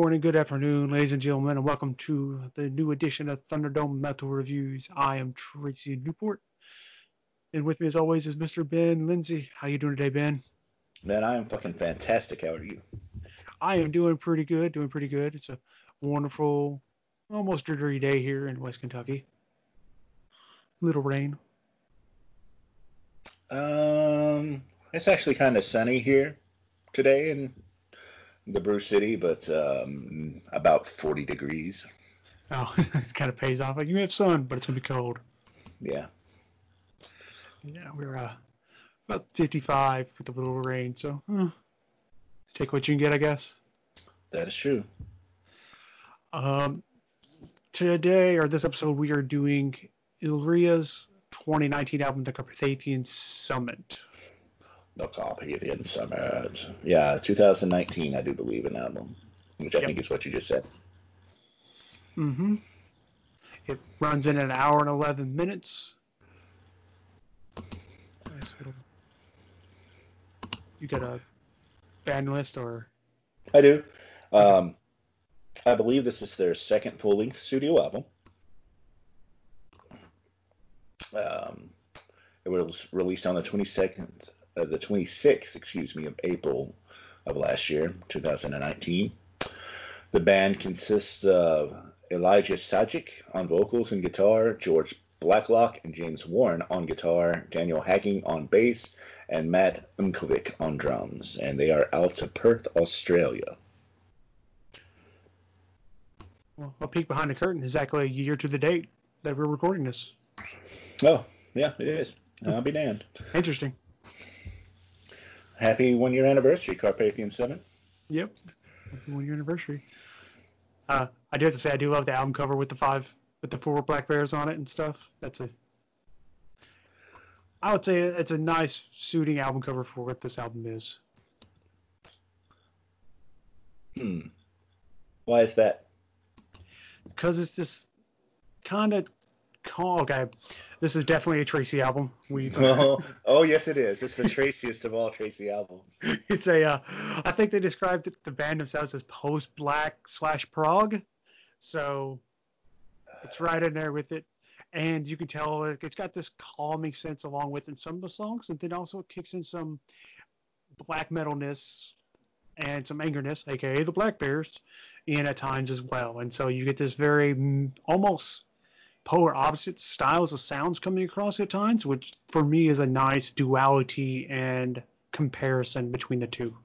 good morning, good afternoon, ladies and gentlemen, and welcome to the new edition of Thunderdome Metal Reviews. I am Tracy Newport, and with me, as always, is Mr. Ben Lindsay. How you doing today, Ben? Man, I am fucking fantastic. How are you? I am doing pretty good, doing pretty good. It's a wonderful, almost dreary day here in West Kentucky. Little rain. Um, it's actually kind of sunny here today in the Brew City, but um, about 40 degrees. Oh, it kind of pays off. Like you have sun, but it's gonna be cold. Yeah. Yeah, we're uh, about 55 with a little rain, so uh, take what you can get, I guess. That is true. Um, today or this episode, we are doing Illyria's 2019 album, The Carpathian Summit. The Carpathian Summit. Yeah, 2019, I do believe, an album, which I Yep. think is what you just said. Mm-hmm. It runs in an hour and 11 minutes. Nice little. You got a band list or? I do. Um, I believe this is their second full-length studio album. Um, it was released on the 22nd, uh, the 26th, excuse me, of April of last year, 2019. The band consists of Elijah Sajic on vocals and guitar, George Blacklock and James Warren on guitar, Daniel Hacking on bass, and Matt Umkovic on drums. And they are out of Perth, Australia. Well, a peek behind the curtain, exactly a year to the date that we're recording this. Oh, yeah, it is. I'll be damned. Interesting. Happy one year anniversary, Carpathian Summit. Yep. Happy one year anniversary. Uh, I do have to say I do love the album cover with the five with the four black bears on it and stuff. That's a I would say it's a nice suiting album cover for what this album is. Hmm. Why is that? Because it's just kind of okay. This is definitely a Tracy album. We oh, oh, yes, it is. It's the Traciest of all Tracy albums. it's a uh, I think they described the band themselves as post black slash prog. So it's right in there with it. And you can tell it- it's got this calming sense along with in some of the songs, and then also it kicks in some black metalness and some angerness, aka the Black Bears, in at times as well. And so you get this very mm, almost polar opposite styles of sounds coming across at times, which for me is a nice duality and comparison between the two.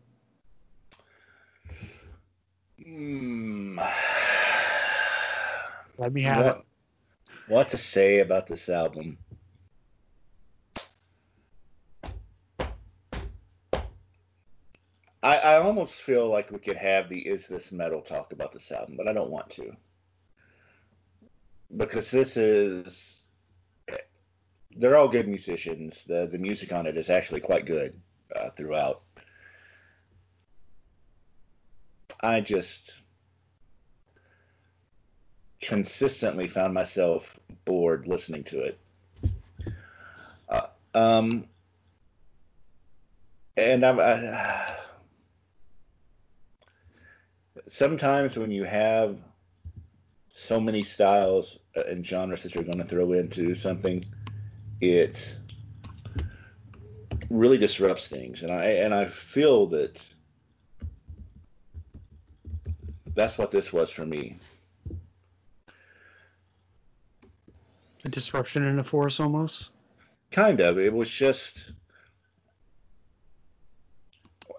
Hmm. Let me have what, it. what to say about this album? I, I almost feel like we could have the Is This Metal talk about this album, but I don't want to. Because this is. They're all good musicians. The, the music on it is actually quite good uh, throughout. I just consistently found myself bored listening to it. Uh, um, and I'm I, sometimes when you have so many styles uh, and genres that you're going to throw into something, it really disrupts things, and I and I feel that that's what this was for me. A disruption in the force almost. Kind of. It was just.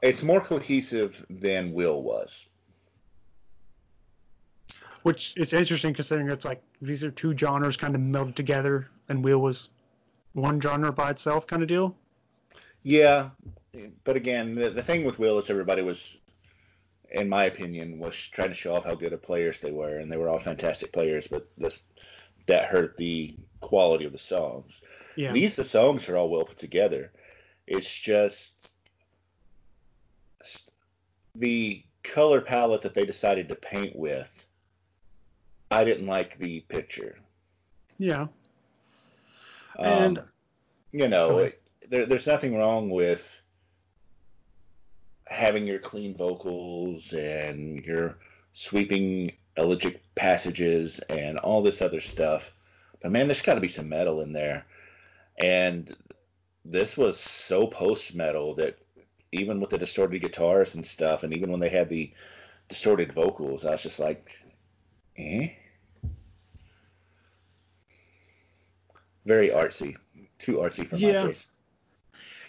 It's more cohesive than Will was. Which is interesting considering it's like these are two genres kind of melded together, and Wheel was one genre by itself kind of deal. Yeah, but again, the, the thing with Will is everybody was, in my opinion, was trying to show off how good of players they were, and they were all fantastic players, but this that hurt the quality of the songs. Yeah. These the songs are all well put together. It's just the color palette that they decided to paint with. I didn't like the picture. Yeah. Um, And- you know, it- there, there's nothing wrong with having your clean vocals and your sweeping elegiac passages and all this other stuff. But man, there's got to be some metal in there. And this was so post metal that even with the distorted guitars and stuff, and even when they had the distorted vocals, I was just like, eh? Very artsy. Too artsy for Yeah. my taste.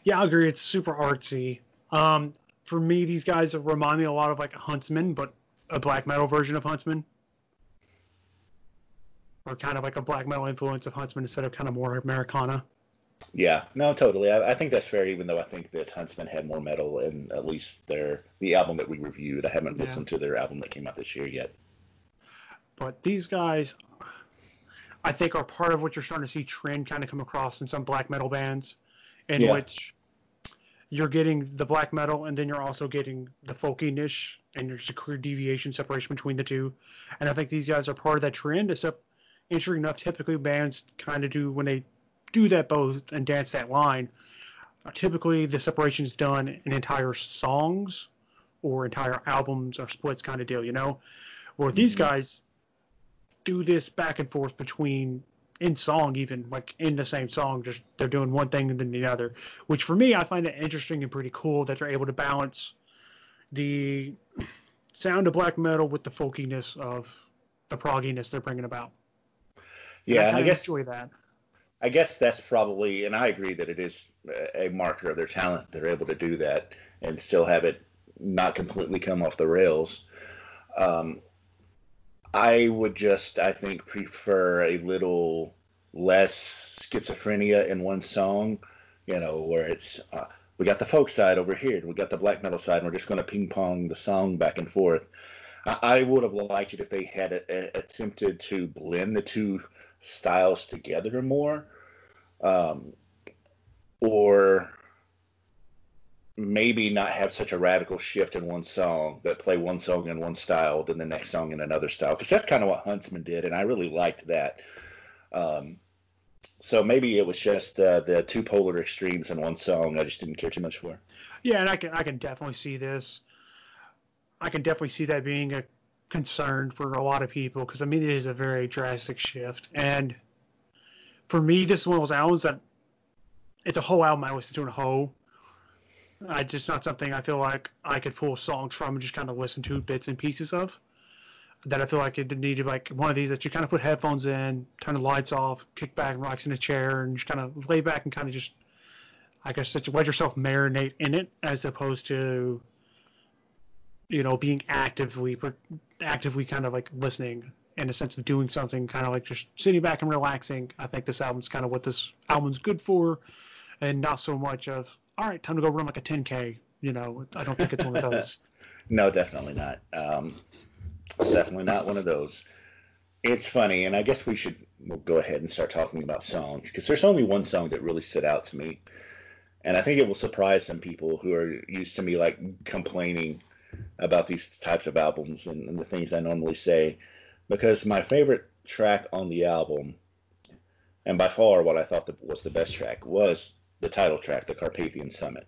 Yeah, I agree. It's super artsy. Um, for me, these guys remind me a lot of like Huntsman, but a black metal version of Huntsman, or kind of like a black metal influence of Huntsman instead of kind of more Americana. Yeah, no, totally. I, I think that's fair, even though I think that Huntsman had more metal in at least their the album that we reviewed. I haven't Yeah. listened to their album that came out this year yet. But these guys, I think, are part of what you're starting to see trend kind of come across in some black metal bands, in Yeah. which you're getting the black metal and then you're also getting the folkiness and there's a clear deviation separation between the two. And I think these guys are part of that trend. Except, interesting enough, typically bands kind of do when they do that both and dance that line. Typically, the separation is done in entire songs or entire albums or splits kind of deal, you know. Where these Mhm. guys do this back and forth between in song even like in the same song just they're doing one thing and then the other which for me i find it interesting and pretty cool that they're able to balance the sound of black metal with the folkiness of the progginess they're bringing about Yeah, and I guess enjoy that I guess that's probably, and I agree that it is a marker of their talent. that They're able to do that and still have it not completely come off the rails. Um, I would just, I think, prefer a little less schizophrenia in one song, you know, where it's, uh, we got the folk side over here, we got the black metal side, and we're just going to ping pong the song back and forth. I, I would have liked it if they had a, a, attempted to blend the two styles together more, um, or maybe not have such a radical shift in one song, but play one song in one style, then the next song in another style, because that's kind of what Huntsman did, and I really liked that. Um, so maybe it was just the two polar extremes in one song I just didn't care too much for. yeah and i can i can definitely see this i can definitely see that being a concern for a lot of people because i mean it is a very drastic shift and for me this is one of those albums that it's a whole album i listen to in a whole I just not something I feel like I could pull songs from and just kind of listen to bits and pieces of. That I feel like it needed like one of these that you kind of put headphones in, turn the lights off, kick back and relax in a chair, and just kind of lay back and kind of just, I guess, just let yourself marinate in it, as opposed to, you know, being actively, actively kind of like listening in the sense of doing something, kind of like just sitting back and relaxing. I think this album's kind of what this album's good for, and not so much of all right, time to go run like a 10k. You know, I don't think it's one of those. no, definitely not. Um, it's definitely not one of those. It's funny, and I guess we should we'll go ahead and start talking about songs because there's only one song that really stood out to me, and I think it will surprise some people who are used to me like complaining about these types of albums and, and the things I normally say, because my favorite track on the album, and by far what I thought the, was the best track, was the title track, the Carpathian Summit,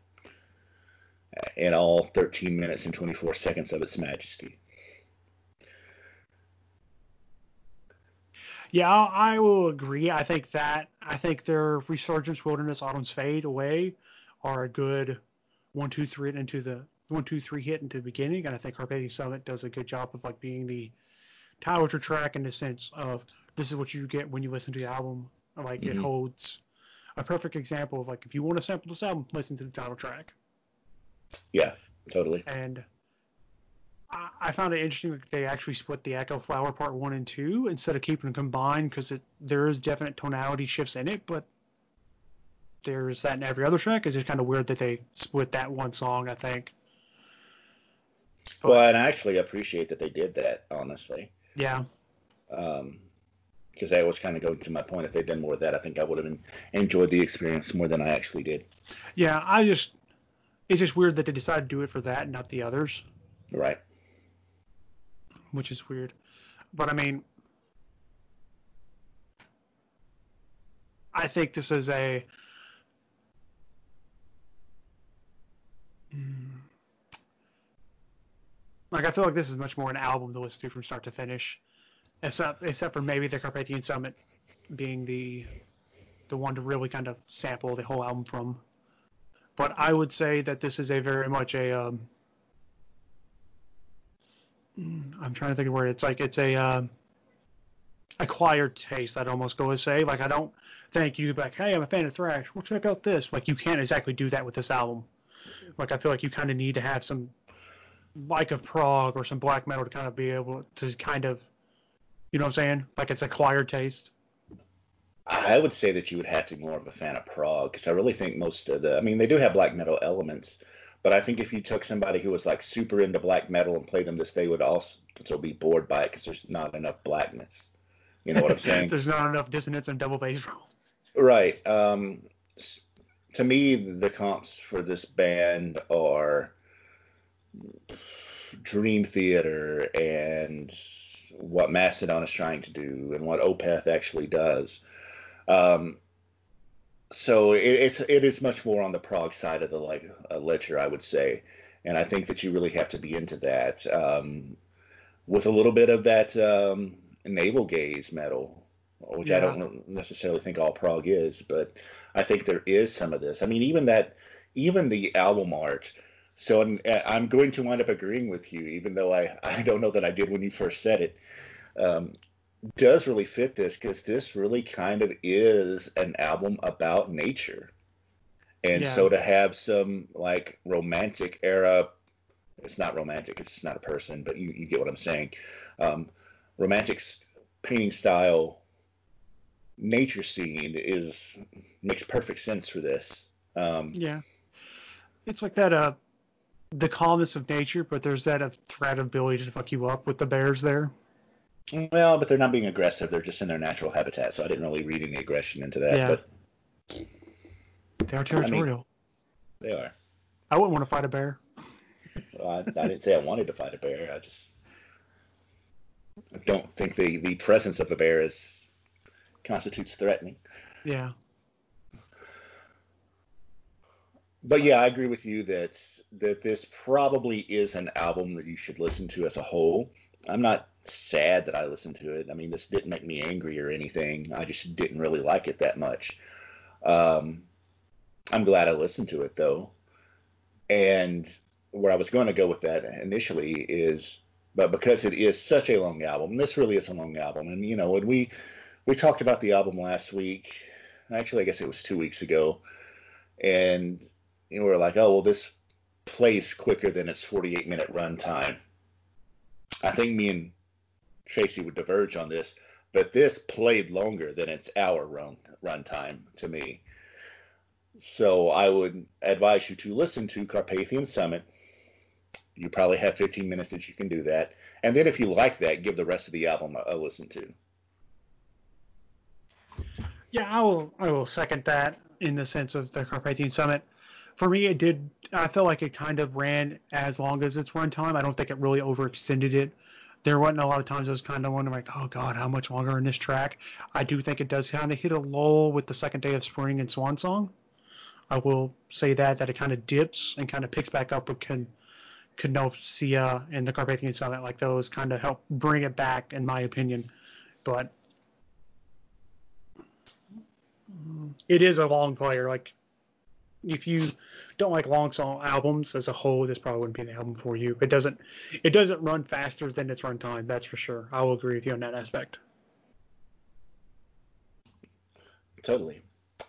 in all 13 minutes and 24 seconds of its majesty. Yeah, I will agree. I think that I think their Resurgence, Wilderness, Autumn's Fade Away are a good one, two, three into the one, two, three hit into the beginning, and I think Carpathian Summit does a good job of like being the title track in the sense of this is what you get when you listen to the album. Like mm-hmm. it holds a perfect example of like if you want to sample this album, listen to the title track. Yeah, totally. And I, I found it interesting that they actually split the Echo Flower Part One and Two instead of keeping them combined because there is definite tonality shifts in it, but there's that in every other track. It's just kind of weird that they split that one song. I think. But, well, and I actually appreciate that they did that, honestly. Yeah. Um, because that was kind of going to my point. If they'd done more of that, I think I would have enjoyed the experience more than I actually did. Yeah, I just it's just weird that they decided to do it for that and not the others. Right. Which is weird, but I mean, I think this is a. Like I feel like this is much more an album to listen to from start to finish, except except for maybe the Carpathian Summit being the the one to really kind of sample the whole album from. But I would say that this is a very much a um, mm, I'm trying to think of where it's like it's a um, acquired taste. I'd almost go and say like I don't think you like hey I'm a fan of thrash. Well check out this. Like you can't exactly do that with this album. Like I feel like you kind of need to have some like of prog or some black metal to kind of be able to kind of you know what I'm saying? Like it's a acquired taste. I would say that you would have to be more of a fan of prog because I really think most of the, I mean, they do have black metal elements, but I think if you took somebody who was like super into black metal and played them this, they would also be bored by it because there's not enough blackness. You know what I'm saying? there's not enough dissonance and double bass roll. Right. Um, to me, the comps for this band are Dream Theater and what Mastodon is trying to do and what Opeth actually does. Um, so it, it's it is much more on the prog side of the like uh, ledger, I would say, and I think that you really have to be into that um, with a little bit of that um, navel gaze metal, which yeah. I don't necessarily think all prog is, but I think there is some of this. I mean, even that, even the album art. So I'm, I'm going to wind up agreeing with you, even though I, I don't know that I did when you first said it. Um, does really fit this because this really kind of is an album about nature. And yeah. so to have some like romantic era, it's not romantic, it's not a person, but you, you get what I'm saying. Um, romantic painting style nature scene is makes perfect sense for this. Um, yeah, it's like that uh the calmness of nature, but there's that threat of ability to fuck you up with the bears there. Well, but they're not being aggressive. They're just in their natural habitat, so I didn't really read any aggression into that. Yeah. But they are territorial. I mean, they are. I wouldn't want to fight a bear. Well, I, I, didn't say I wanted to fight a bear. I just I don't think the, the presence of a bear is constitutes threatening. Yeah. But yeah, I agree with you that that this probably is an album that you should listen to as a whole. I'm not sad that I listened to it. I mean, this didn't make me angry or anything. I just didn't really like it that much. Um, I'm glad I listened to it though. And where I was going to go with that initially is, but because it is such a long album, this really is a long album. And you know, when we we talked about the album last week, actually, I guess it was two weeks ago, and you were like, oh well, this plays quicker than its 48 minute runtime. I think me and Tracy would diverge on this, but this played longer than its hour run runtime to me. So I would advise you to listen to Carpathian Summit. You probably have 15 minutes that you can do that, and then if you like that, give the rest of the album a, a listen to. Yeah, I will. I will second that in the sense of the Carpathian Summit. For me, it did. I felt like it kind of ran as long as its runtime. I don't think it really overextended it there wasn't a lot of times I was kind of wondering, like, oh God, how much longer in this track? I do think it does kind of hit a lull with the second day of spring and Swan Song. I will say that that it kind of dips and kind of picks back up with Can Canosia and the Carpathian Summit. Like those kind of help bring it back, in my opinion. But it is a long player. Like if you don't like long song albums as a whole, this probably wouldn't be the album for you. It doesn't it doesn't run faster than its runtime, that's for sure. I will agree with you on that aspect. Totally.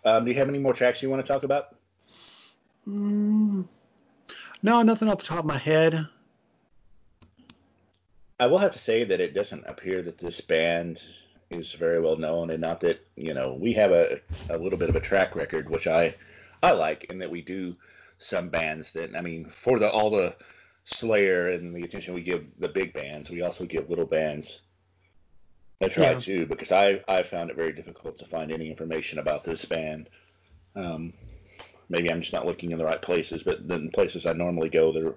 Um, do you have any more tracks you want to talk about? Mm, no, nothing off the top of my head. I will have to say that it doesn't appear that this band is very well known, and not that you know we have a, a little bit of a track record, which I I like, and that we do some bands that I mean, for the all the Slayer and the attention we give the big bands, we also give little bands a try yeah. too, because I I found it very difficult to find any information about this band. Um, maybe I'm just not looking in the right places, but the places I normally go, there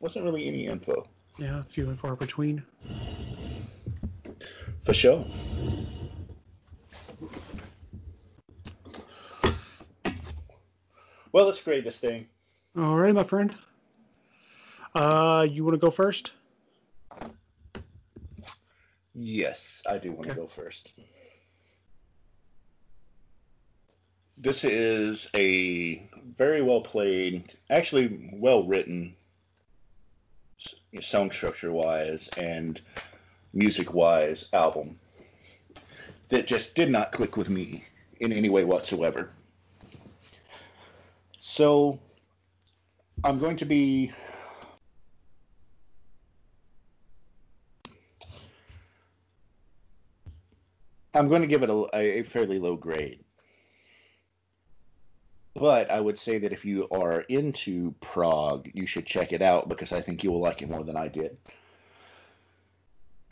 wasn't really any info. Yeah, few and far between. For sure. Well, let's grade this thing. All right, my friend. Uh, you want to go first? Yes, I do want to Okay. go first. This is a very well played, actually well written, song structure wise and music wise album that just did not click with me in any way whatsoever. So I'm going to be I'm going to give it a, a fairly low grade. But I would say that if you are into prog, you should check it out because I think you will like it more than I did.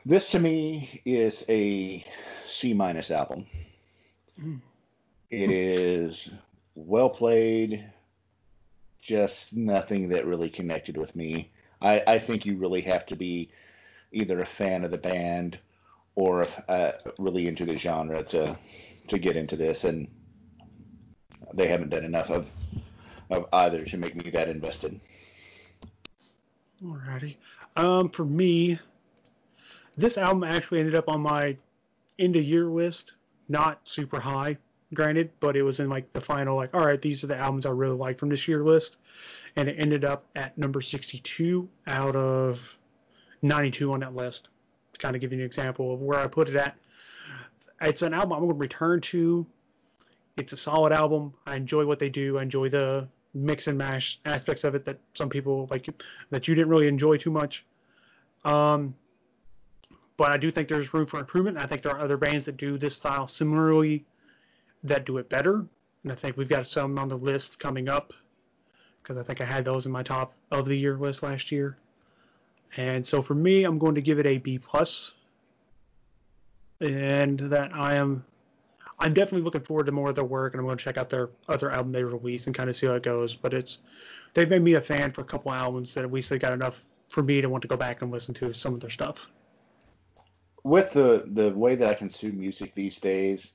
This to me is a C minus album. Mm. It is well played, just nothing that really connected with me. I, I think you really have to be either a fan of the band or uh, really into the genre to to get into this, and they haven't done enough of of either to make me that invested. Alrighty. Um, for me, this album actually ended up on my end of year list. Not super high, granted, but it was in like the final, like, all right, these are the albums I really like from this year list. And it ended up at number 62 out of 92 on that list. To kind of give you an example of where I put it at. It's an album I'm going to return to. It's a solid album. I enjoy what they do. I enjoy the mix and mash aspects of it that some people like that you didn't really enjoy too much. Um, but I do think there's room for improvement. I think there are other bands that do this style similarly that do it better. And I think we've got some on the list coming up because I think I had those in my top of the year list last year. And so for me, I'm going to give it a B. And that I am, I'm definitely looking forward to more of their work, and I'm going to check out their other album they released and kind of see how it goes. But it's, they've made me a fan for a couple albums that at least they got enough for me to want to go back and listen to some of their stuff. With the the way that I consume music these days,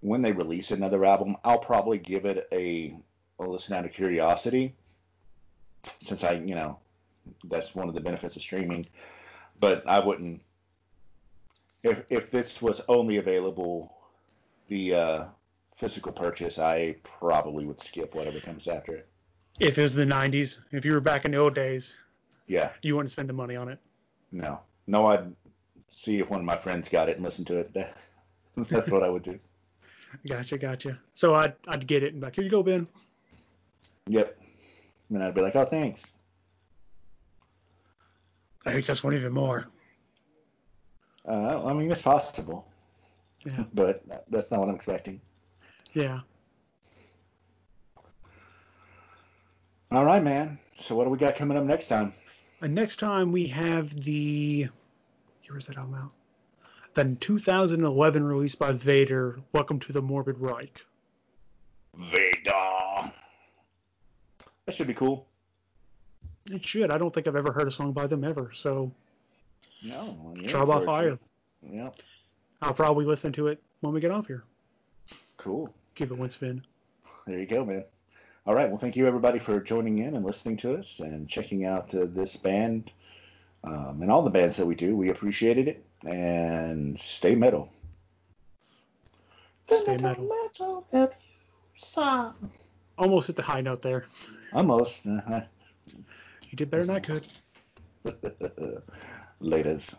when they release another album, I'll probably give it a, a listen out of curiosity, since I, you know, that's one of the benefits of streaming. But I wouldn't. If if this was only available via physical purchase, I probably would skip whatever comes after it. If it was the 90s, if you were back in the old days, Yeah, you wouldn't spend the money on it. no, no, I'd see if one of my friends got it and listen to it. That's what I would do. Gotcha, gotcha. So I'd, I'd get it and be like, here you go, Ben. Yep. And then I'd be like, oh, thanks. I think that's one even more. Uh, I mean, it's possible, Yeah, but that's not what I'm expecting. yeah. All right, man. So what do we got coming up next time? And next time we have the, here is that album out? The 2011 release by Vader, Welcome to the Morbid Reich. Vader. That should be cool. It should. I don't think I've ever heard a song by them ever. So No. Trial by Fire. Yeah. I'll probably listen to it when we get off here. Cool. Give it one spin. There you go, man. All right. Well, thank you everybody for joining in and listening to us and checking out uh, this band um, and all the bands that we do. We appreciated it. And stay metal. Stay metal. metal have you sung? Almost hit the high note there. Almost. Uh-huh. You did better than I could. Laters.